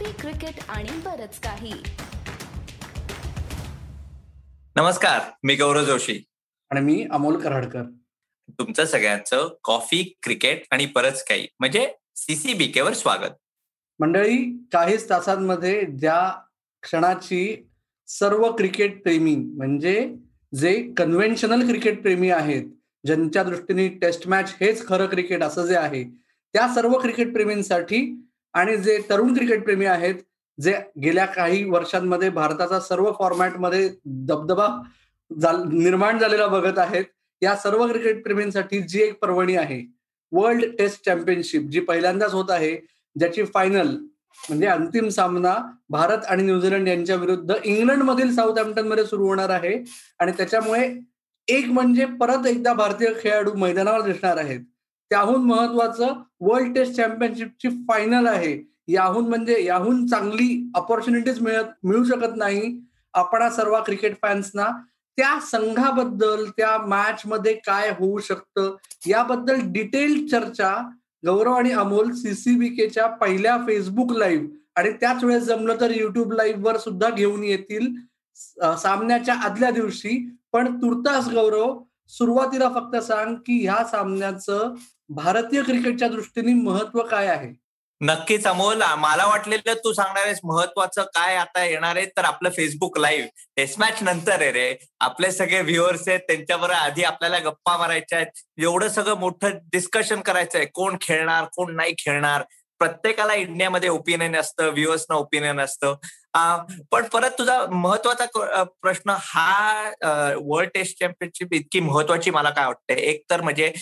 Coffee cricket आणि बरच काही. नमस्कार मी गौरव जोशी. आणि मी अमोल कराडकर. तुमचं सगळ्यांचं कॉफी क्रिकेट आणि बरंच काही. म्हणजे सीसीबीके वर स्वागत. मंडळी काहीच तासांमध्ये ज्या क्षणाची सर्व क्रिकेट प्रेमी म्हणजे जे कन्व्हेन्शनल क्रिकेट प्रेमी आहेत ज्यांच्या दृष्टीने टेस्ट मॅच हेच खरं क्रिकेट असं जे आहे त्या सर्व क्रिकेट प्रेमींसाठी आणि जे तरुण क्रिकेटप्रेमी आहेत जे गेल्या काही वर्षांमध्ये भारताचा सर्व फॉर्मॅटमध्ये दबदबा निर्माण झालेला बघत आहेत या सर्व क्रिकेटप्रेमींसाठी जी एक पर्वणी आहे वर्ल्ड टेस्ट चॅम्पियनशिप जी पहिल्यांदाच होत आहे ज्याची फायनल म्हणजे अंतिम सामना भारत आणि न्यूझीलंड यांच्या विरुद्ध इंग्लंडमधील साऊथ हॅम्प्टनमध्ये सुरू होणार आहे. आणि त्याच्यामुळे एक म्हणजे परत एकदा भारतीय खेळाडू मैदानावर दिसणार आहेत. त्याहून महत्वाचं वर्ल्ड टेस्ट चॅम्पियनशिपची फायनल आहे. याहून म्हणजे याहून चांगली ऑपॉर्च्युनिटीज मिळत मिळू शकत नाही आपण सर्व क्रिकेट फॅन्सना त्या संघाबद्दल त्या मॅच मध्ये काय होऊ शकतं याबद्दल डिटेल चर्चा गौरव आणि अमोल सीसीबीकेच्या पहिल्या फेसबुक लाईव्ह आणि त्याच वेळेस जमलं तर युट्यूब लाईव्ह वर सुद्धा घेऊन येतील सामन्याच्या आदल्या दिवशी. पण तुर्तास गौरव सुरुवातीला फक्त सांग की ह्या सामन्याचं भारतीय क्रिकेटच्या दृष्टीने महत्त्व काय आहे? नक्कीच अमोल मला वाटलेलं तू सांगणार आहेस महत्वाचं काय आता येणार आहे तर आपलं फेसबुक लाईव्ह टेस्ट मॅच नंतर आहे रे. आपले सगळे व्ह्युअर्स आहेत त्यांच्याबरोबर आधी आपल्याला गप्पा मारायच्या आहेत. एवढं सगळं मोठं डिस्कशन करायचं आहे. कोण खेळणार कोण नाही खेळणार. प्रत्येकाला इंडियामध्ये ओपिनियन असतं व्ह्युअर्सना ओपिनियन असतं. पण परत तुझा महत्त्वाचा प्रश्न हा वर्ल्ड टेस्ट चॅम्पियनशिप इतकी महत्वाची मला काय वाटते एक तर म्हणजे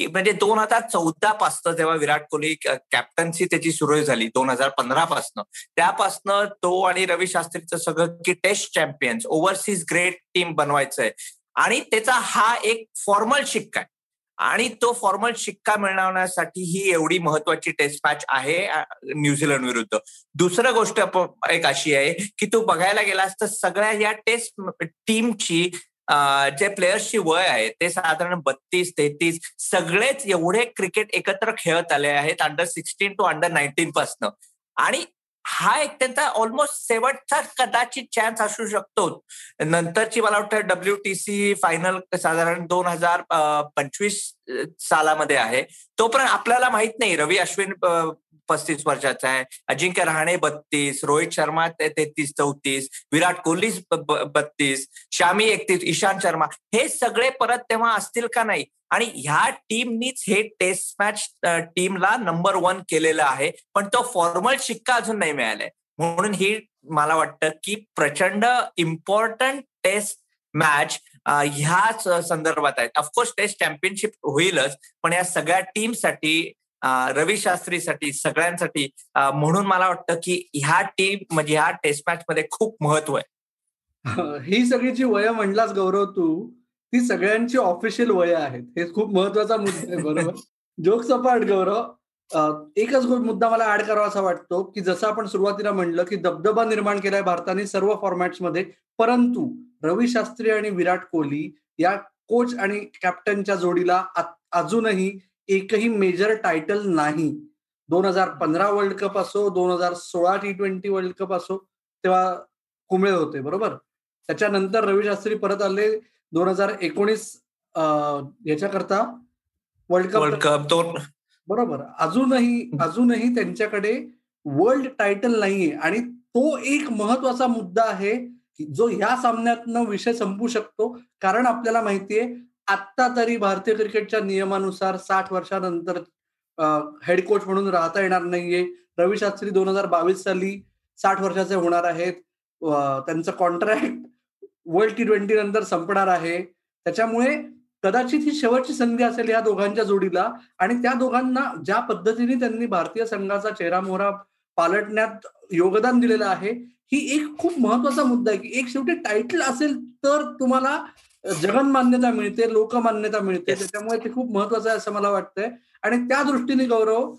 म्हणजे दोन हजार चौदा पासनं जेव्हा विराट कोहली कॅप्टन्सी त्याची सुरू झाली दोन हजार पंधरा पासनं त्यापासनं तो आणि रवी शास्त्रीचं सगळं की test champions overseas great team बनवायचंय. आणि त्याचा हा एक फॉर्मल शिक्का आहे. आणि तो फॉर्मल शिक्का मिळवण्यासाठी ही एवढी महत्वाची टेस्ट मॅच आहे न्यूझीलंड विरुद्ध. दुसरं गोष्ट एक अशी आहे की तू बघायला गेलास तर सगळ्या या टेस्ट टीमची जे प्लेयर्सची वय आहे ते साधारण बत्तीस तेहतीस सगळेच एवढे क्रिकेट एकत्र खेळत आले आहेत under sixteen to under nineteen पासनं. आणि हा एक त्यांचा ऑलमोस्ट शेवटचा कदाचित चान्स असू शकतो. नंतरची मला वाटतं डब्ल्यू टी सी फायनल साधारण दोन हजार पंचवीस सालामध्ये आहे. तोपर्यंत आपल्याला माहीत नाही रवी अश्विन पस्तीस वर्षाचा आहे. अजिंक्य रहाणे बत्तीस रोहित शर्मा तेहतीस चौतीस विराट कोहली बत्तीस शामी एकतीस ईशांत शर्मा. हे सगळे परत तेव्हा असतील का नाही? आणि ह्या टीमनीच हे टेस्ट मॅच टीमला नंबर वन केलेलं आहे. पण तो फॉर्मल शिक्का अजून नाही मिळालाय. म्हणून ही मला वाटतं की प्रचंड इम्पॉर्टंट टेस्ट मॅच ह्याच संदर्भात आहेत. ऑफकोर्स टेस्ट चॅम्पियनशिप होईलच पण या सगळ्या टीमसाठी रवी शास्त्रीसाठी सगळ्यांसाठी म्हणून मला वाटतं की ह्या टीम म्हणजे ह्या टेस्ट मॅच मध्ये खूप महत्त्व आहे. ही सगळी जी वय म्हणलास गौरव तू ती सगळ्यांची ऑफिशियल वय आहेत. हे खूप महत्त्वाचा मुद्दा आहे बरोबर? जोक सपाट गौरव. एकच मुद्दा मला ऍड करावा असा वाटतो की जसं आपण सुरुवातीला म्हणलं की दबदबा निर्माण केलाय भारताने सर्व फॉर्मॅट्समध्ये परंतु रवी शास्त्री आणि विराट कोहली या कोच आणि कॅप्टनच्या जोडीला अजूनही एकही मेजर टायटल नाही. दोन हजार पंधरा वर्ल्ड कप असो दोन हजार सोळा टी ट्वेंटी वर्ल्ड कप असो तेव्हा कुंबळे होते बरोबर? त्याच्यानंतर रवी शास्त्री परत आले दोन हजार एकोणीस याच्याकरता वर्ल्ड कप वर्ल्ड कप दोन बरोबर. अजूनही अजूनही त्यांच्याकडे वर्ल्ड टायटल नाहीये आणि तो एक महत्त्वाचा मुद्दा आहे जो ह्या सामन्यातनं विषय संपू शकतो. कारण आपल्याला माहितीये आत्ता तरी भारतीय क्रिकेटच्या नियमानुसार साठ वर्षानंतर हेड कोच म्हणून राहता येणार नाहीये. रवी शास्त्री दोन हजार बावीस साली साठ वर्षाचे होणार आहेत. त्यांचं कॉन्ट्रॅक्ट वर्ल्ड टी ट्वेंटी नंतर संपणार आहे. त्याच्यामुळे कदाचित ही शेवटची संधी असेल या दोघांच्या जोडीला आणि त्या दोघांना ज्या पद्धतीने त्यांनी भारतीय संघाचा चेहरा मोहरा पालटण्यात योगदान दिलेलं आहे ही एक खूप महत्त्वाचा मुद्दा आहे की एक शेवटी टायटल असेल तर तुम्हाला जगन मान्यता मिळते लोकमान्यता मिळते. त्याच्यामुळे ते खूप महत्वाचं आहे असं मला वाटतंय. आणि त्या दृष्टीने गौरव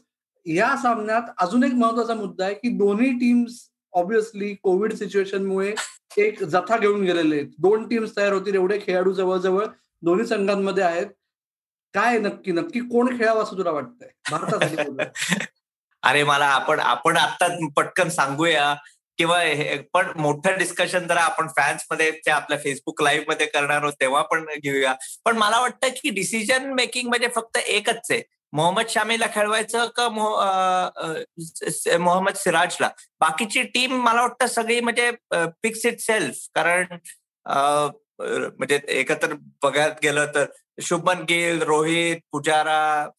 या सामन्यात अजून एक महत्त्वाचा मुद्दा आहे की दोन्ही टीम्स ऑब्विसली कोविड सिच्युएशनमुळे एक जथा घेऊन गेलेले आहेत. दोन टीम्स तयार होतील एवढे खेळाडू जवळजवळ दोन्ही संघांमध्ये आहेत. काय नक्की? नक्की कोण खेळावं असं तुला वाटतंय? भारतासाठी अरे मला आपण आपण आता पटकन सांगूया. किंवा पण मोठं डिस्कशन जरा आपण फॅन्समध्ये आपल्या फेसबुक लाईव्हमध्ये करणार आहोत तेव्हा पण घेऊया. पण मला वाटतं की डिसिजन मेकिंग म्हणजे फक्त एकच आहे. मोहम्मद शामीला खेळवायचं का मोहम्मद सिराजला? बाकीची टीम मला वाटतं सगळी म्हणजे फिक्स इट सेल्फ कारण म्हणजे एकत्र बघायला गेलं तर शुभमन गिल रोहित पुजारा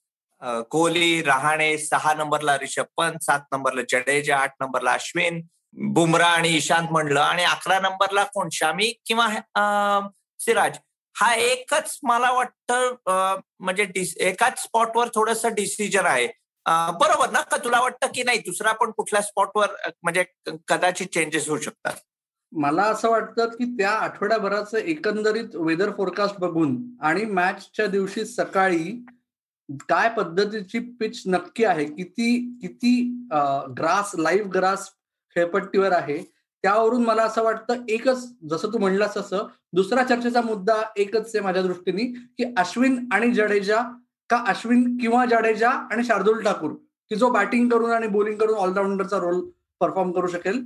कोहली रहाणे सहा नंबरला रिषभ पंत सात नंबरला जडेजा आठ नंबरला अश्विन बुमरा आणि ईशांत म्हणलं. आणि अकरा नंबरला कोण? शामी किंवा सिराज? हा एकच मला वाटतं म्हणजे एकाच स्पॉटवर थोडस डिसिजन आहे. बरोबर ना? का तुला वाटतं की नाही? दुसरा पण कुठल्या स्पॉटवर म्हणजे कदाचित चेंजेस होऊ शकतात? मला असं वाटतं की त्या आठवड्याभराचं एकंदरीत वेदर फोरकास्ट बघून आणि मॅचच्या दिवशी सकाळी काय पद्धतीची पिच नक्की आहे? किती किती ग्रास लाईव्ह ग्रास खेळपट्टीवर आहे. त्यावरून मला असं वाटतं एकच जसं तू म्हणलास तसं दुसरा चर्चेचा मुद्दा एकच आहे माझ्या दृष्टीने की अश्विन आणि जडेजा का अश्विन किंवा जडेजा आणि शार्दुल ठाकूर की जो बॅटिंग करून आणि बॉलिंग करून ऑलराऊंडरचा रोल परफॉर्म करू शकेल.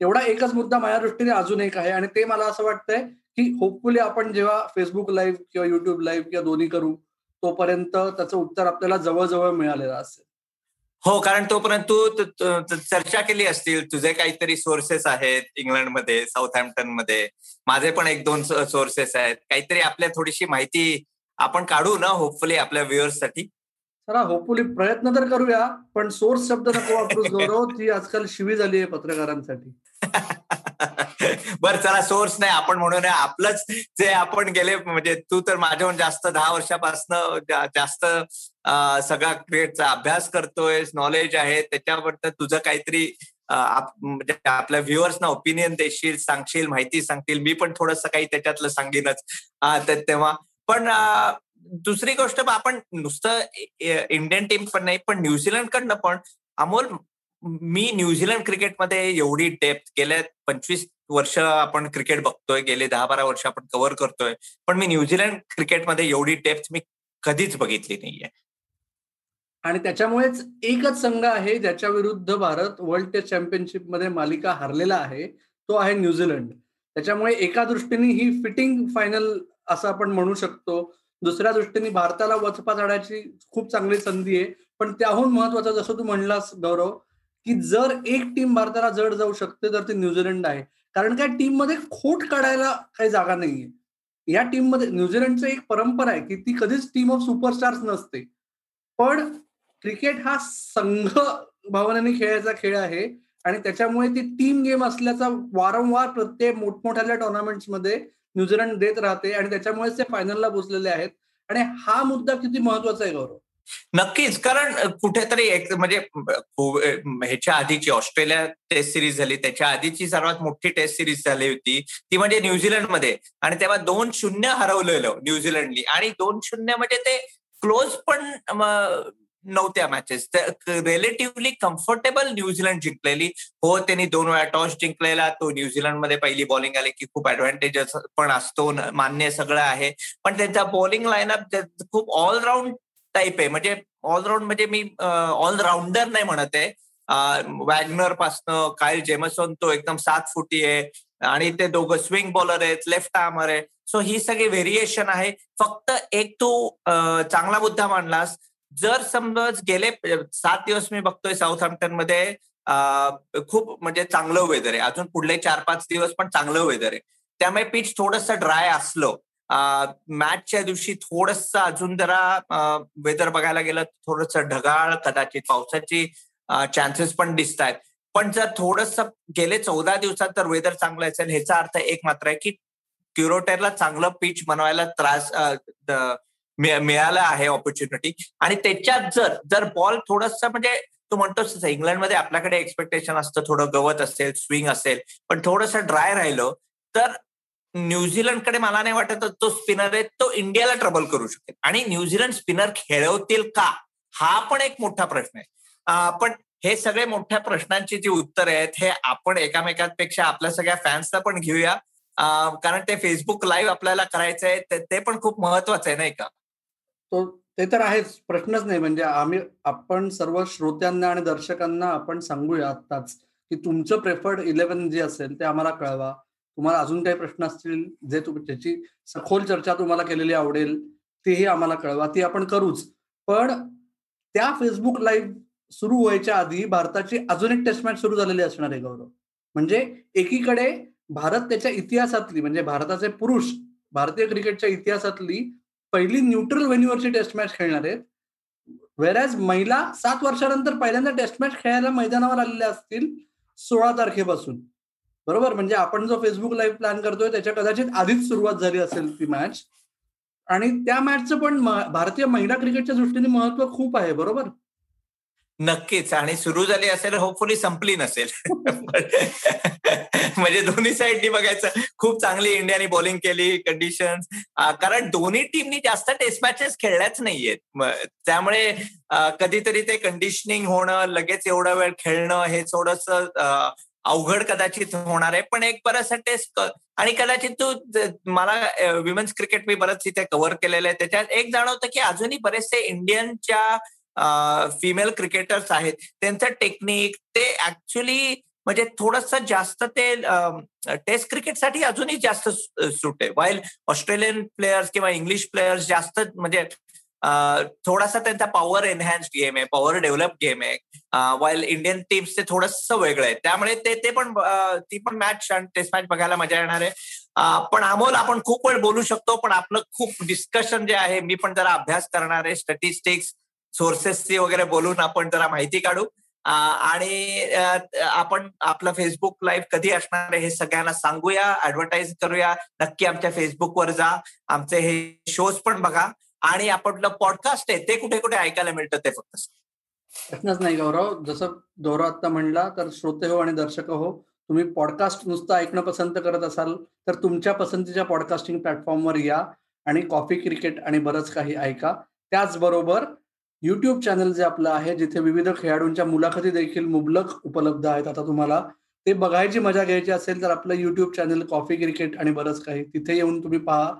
एवढा एकच मुद्दा माझ्या दृष्टीने अजून एक आहे आणि ते मला असं वाटतंय की होपफुली आपण जेव्हा फेसबुक लाईव्ह किंवा युट्यूब लाईव्ह किंवा दोन्ही करू तोपर्यंत त्याचं उत्तर आपल्याला जवळजवळ मिळालेलं असेल. हो कारण तोपर्यंत तू चर्चा केली असतील. तुझे काहीतरी सोर्सेस आहेत इंग्लंडमध्ये साऊथ हॅम्प्टनमध्ये माझे पण एक दोन सोर्सेस आहेत. काहीतरी आपल्या थोडीशी माहिती आपण काढू ना होपफुली आपल्या व्ह्युअर्ससाठी? चला होपफुली प्रयत्न तर करूया पण सोर्स शब्द नको वापरूच गौरव ती आजकाल शिवी झाली आहे पत्रकारांसाठी. बर चला सोर्स नाही आपण म्हणून आपलंच जे आपण गेले म्हणजे तू तर माझ्याहून जास्त दहा वर्षापासून जास्त सगळा क्रिकेटचा अभ्यास करतोय नॉलेज आहे त्याच्याबद्दल तुझं काहीतरी म्हणजे आपल्या व्ह्युअर्सना ओपिनियन देशील सांगशील माहिती सांगतील. मी पण थोडस काही त्याच्यातलं सांगेनच तेव्हा. पण दुसरी गोष्ट आपण नुसतं इंडियन टीम पण नाही पण न्यूझीलंडकडनं पण अमोल मी न्यूझीलंड क्रिकेटमध्ये एवढी डेप्थ गेल्या पंचवीस वर्ष आपण क्रिकेट बघतोय गेले दहा बारा वर्ष आपण कव्हर करतोय पण मी न्यूझीलंड क्रिकेटमध्ये एवढी डेप्थ मी कधीच बघितली नाहीये. आणि त्याच्यामुळेच एकच संघ आहे ज्याच्या विरुद्ध भारत वर्ल्ड टेस्ट चॅम्पियनशिपमध्ये मालिका हरलेला आहे तो आहे न्यूझीलंड त्याच्यामुळे एका दृष्टीने ही फिटिंग फायनल असं आपण म्हणू शकतो. दुसऱ्या दृष्टीने भारताला वचपा चढायची खूप चांगली संधी आहे. पण त्याहून महत्वाचं जसं तू म्हणलास गौरव की जर एक टीम भारताला जड जाऊ शकते तर ती न्यूझीलंड आहे. कारण काय टीममध्ये खोट काढायला काही जागा नाहीये. या टीममध्ये न्यूझीलंडचं एक परंपरा आहे की ती कधीच टीम ऑफ सुपरस्टार्स नसते. पण क्रिकेट हा संघ भावनाने खेळायचा खेळ आहे आणि त्याच्यामुळे ती टीम गेम असल्याचा वारंवार प्रत्येक मोठमोठ्या टुर्नामेंट्समध्ये न्यूझीलंड देत राहते आणि त्याच्यामुळेच ते फायनलला पोचलेले आहेत. आणि हा मुद्दा किती महत्त्वाचा आहे गौरव? नक्कीच. कारण कुठेतरी एक म्हणजे हो, ह्याच्या आधीची ऑस्ट्रेलिया टेस्ट सिरीज झाली. त्याच्या आधीची सर्वात मोठी टेस्ट सिरीज झाली होती. ती म्हणजे न्यूझीलंडमध्ये आणि तेव्हा दोन शून्य हरवलेलं न्यूझीलंडनी आणि दोन शून्य म्हणजे ते क्लोज पण नव्हत्या matches relatively comfortable New Zealand जिंकलेली. हो त्यांनी दोन वेळा टॉस जिंकलेला. तो न्यूझीलंडमध्ये पहिली बॉलिंग आली की खूप ऍडव्हान्टेज पण असतो. मान्य सगळं आहे. पण त्यांचा बॉलिंग लाईनअप खूप ऑलराऊंड टाईप आहे. म्हणजे ऑलराऊंड म्हणजे मी ऑलराऊंडर नाही म्हणत आहे. वॅगनर पासनं कायल जेमसन तो एकदम सात फुटी आहे. आणि ते दोघं स्विंग बॉलर आहेत लेफ्ट आर्मर आहे. सो ही सगळी व्हेरिएशन आहे. फक्त एक तू चांगला मुद्दा मांडलास. जर समज गेले सात दिवस मी बघतोय साऊथ हॅम्प्टनमध्ये खूप म्हणजे चांगलं वेदर आहे. अजून पुढले चार पाच दिवस पण चांगलं वेदर आहे. त्यामुळे पिच थोडस ड्राय असलं. मॅचच्या दिवशी थोडस अजून जरा वेदर बघायला गेलं थोडस ढगाळ कदाचित पावसाची चान्सेस पण दिसत आहेत पण जर थोडस गेले चौदा दिवसात तर वेदर चांगलं असेल ह्याचा अर्थ एक मात्र आहे की क्युरोटेरला चांगलं पिच बनवायला त्रास मिळालं आहे ऑपॉर्च्युनिटी आणि त्याच्यात जर जर बॉल थोडस म्हणजे तू म्हणतोस इंग्लंडमध्ये आपल्याकडे एक्सपेक्टेशन असतं थोडं गवत असेल स्विंग असेल पण थोडस ड्राय राहिलं तर न्यूझीलंडकडे मला नाही वाटत तो स्पिनर आहे तो इंडियाला ट्रबल करू शकेल. आणि न्यूझीलंड स्पिनर खेळवतील का? हा पण एक मोठा प्रश्न आहे. पण हे सगळे मोठ्या प्रश्नांची जी उत्तर आहेत हे आपण एकामेकांपेक्षा आपल्या सगळ्या फॅन्सला पण घेऊया. कारण ते फेसबुक लाईव्ह आपल्याला करायचं आहे ते पण खूप महत्वाचं आहे नाही का? तो ते तर आहेच. प्रश्नच नाही. म्हणजे आम्ही आपण सर्व श्रोत्यांना आणि दर्शकांना आपण सांगूया आत्ताच की तुमचं प्रेफर्ड इलेव्हन जे असेल ते आम्हाला कळवा. तुम्हाला अजून काही प्रश्न असतील जे त्याची सखोल चर्चा तुम्हाला केलेली आवडेल तेही आम्हाला कळवा ती आपण करूच. पण त्या फेसबुक लाईव्ह सुरू व्हायच्या आधी भारताची अजून एक टेस्ट मॅच सुरू झालेली असणार आहे गौरव. म्हणजे एकीकडे भारत त्याच्या इतिहासातली म्हणजे भारताचे पुरुष भारतीय क्रिकेटच्या इतिहासातली पहिली न्यूट्रल व्हेन्यूवरची टेस्ट मॅच खेळणार आहेत. वेरॅज महिला सात वर्षानंतर पहिल्यांदा टेस्ट मॅच खेळायला मैदानावर आलेल्या असतील सोळा तारखेपासून. बरोबर? म्हणजे आपण जो फेसबुक लाईव्ह प्लॅन करतोय त्याच्या कदाचित आधीच सुरुवात झाली असेल ती मॅच आणि त्या मॅचचं पण भारतीय महिला क्रिकेटच्या दृष्टीने महत्त्व खूप आहे बरोबर? नक्कीच. आणि सुरू झाली असेल होपफुली संपली नसेल. म्हणजे दोन्ही साईडनी बघायचं खूप चांगली इंडियाने बॉलिंग केली कंडिशन कारण दोन्ही टीमनी जास्त टेस्ट मॅचेस खेळल्याच नाहीयेत. त्यामुळे कधीतरी ते कंडिशनिंग होणं लगेच एवढा वेळ खेळणं हे थोडस अवघड कदाचित होणार आहे. पण एक बराचसा टेस्ट आणि कदाचित तू मला विमेन्स क्रिकेट मी बरंच इथे कव्हर केलेलं आहे. त्याच्यात एक जाणवतं की अजूनही बरेचसे इंडियनच्या फिमेल क्रिकेटर्स आहेत. त्यांचं टेक्निक ते ऍक्च्युली म्हणजे थोडस जास्त ते टेस्ट क्रिकेटसाठी अजूनही जास्त सुट आहे. वाईल ऑस्ट्रेलियन प्लेयर्स किंवा इंग्लिश प्लेयर्स जास्त म्हणजे थोडासा त्यांचा पॉवर एनहॅन्स गेम आहे पॉवर डेव्हलप गेम आहे. वाईल इंडियन टीम्स ते थोडस वेगळं आहे. त्यामुळे ते ते पण ती पण मॅच आणि टेस्ट मॅच बघायला मजा येणार आहे. पण अमोल आपण खूप वेळ बोलू शकतो पण आपलं खूप डिस्कशन जे आहे मी पण जरा अभ्यास करणार आहे. स्टॅटिस्टिक्स सोर्सेसची वगैरे बोलून आपण जरा माहिती काढू. आणि आपण आपलं फेसबुक लाईव्ह कधी असणार आहे हे सगळ्यांना सांगूया ऍडव्हर्टाईज करूया. नक्की आमच्या फेसबुकवर जा. आमचे हे शोज पण बघा. आणि आपलं पॉडकास्ट आहे ते कुठे कुठे ऐकायला मिळतं ते फक्त प्रश्नच नाही गौरव. जसं गौरव आता म्हणला तर श्रोते हो आणि दर्शक हो तुम्ही पॉडकास्ट नुसतं ऐकणं पसंत करत असाल तर तुमच्या पसंतीच्या पॉडकास्टिंग प्लॅटफॉर्मवर या आणि कॉफी क्रिकेट आणि बरंच काही ऐका. त्याचबरोबर युट्यूब चॅनल जे आपलं आहे जिथे विविध खेळाडूंच्या मुलाखती देखील मुबलक उपलब्ध आहेत. आता तुम्हाला ते बघायची मजा घ्यायची असेल तर आपलं युट्यूब चॅनल कॉफी क्रिकेट आणि बरंच काही तिथे येऊन तुम्ही पहा.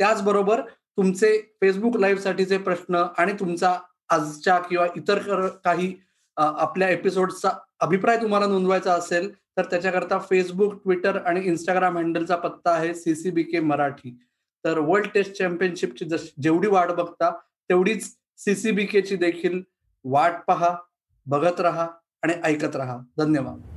त्याचबरोबर तुमचे फेसबुक लाईव्ह साठीचे प्रश्न आणि तुमचा आजच्या किंवा इतर काही आपल्या एपिसोडचा अभिप्राय तुम्हाला नोंदवायचा असेल तर त्याच्याकरता फेसबुक ट्विटर आणि इंस्टाग्राम हँडलचा पत्ता आहे सीसीबी के मराठी. तर वर्ल्ड टेस्ट चॅम्पियनशिपची जेवढी वाट बघता तेवढीच सीसीबी केची देखील वाट पहा बघत राहा आणि ऐकत राहा. धन्यवाद.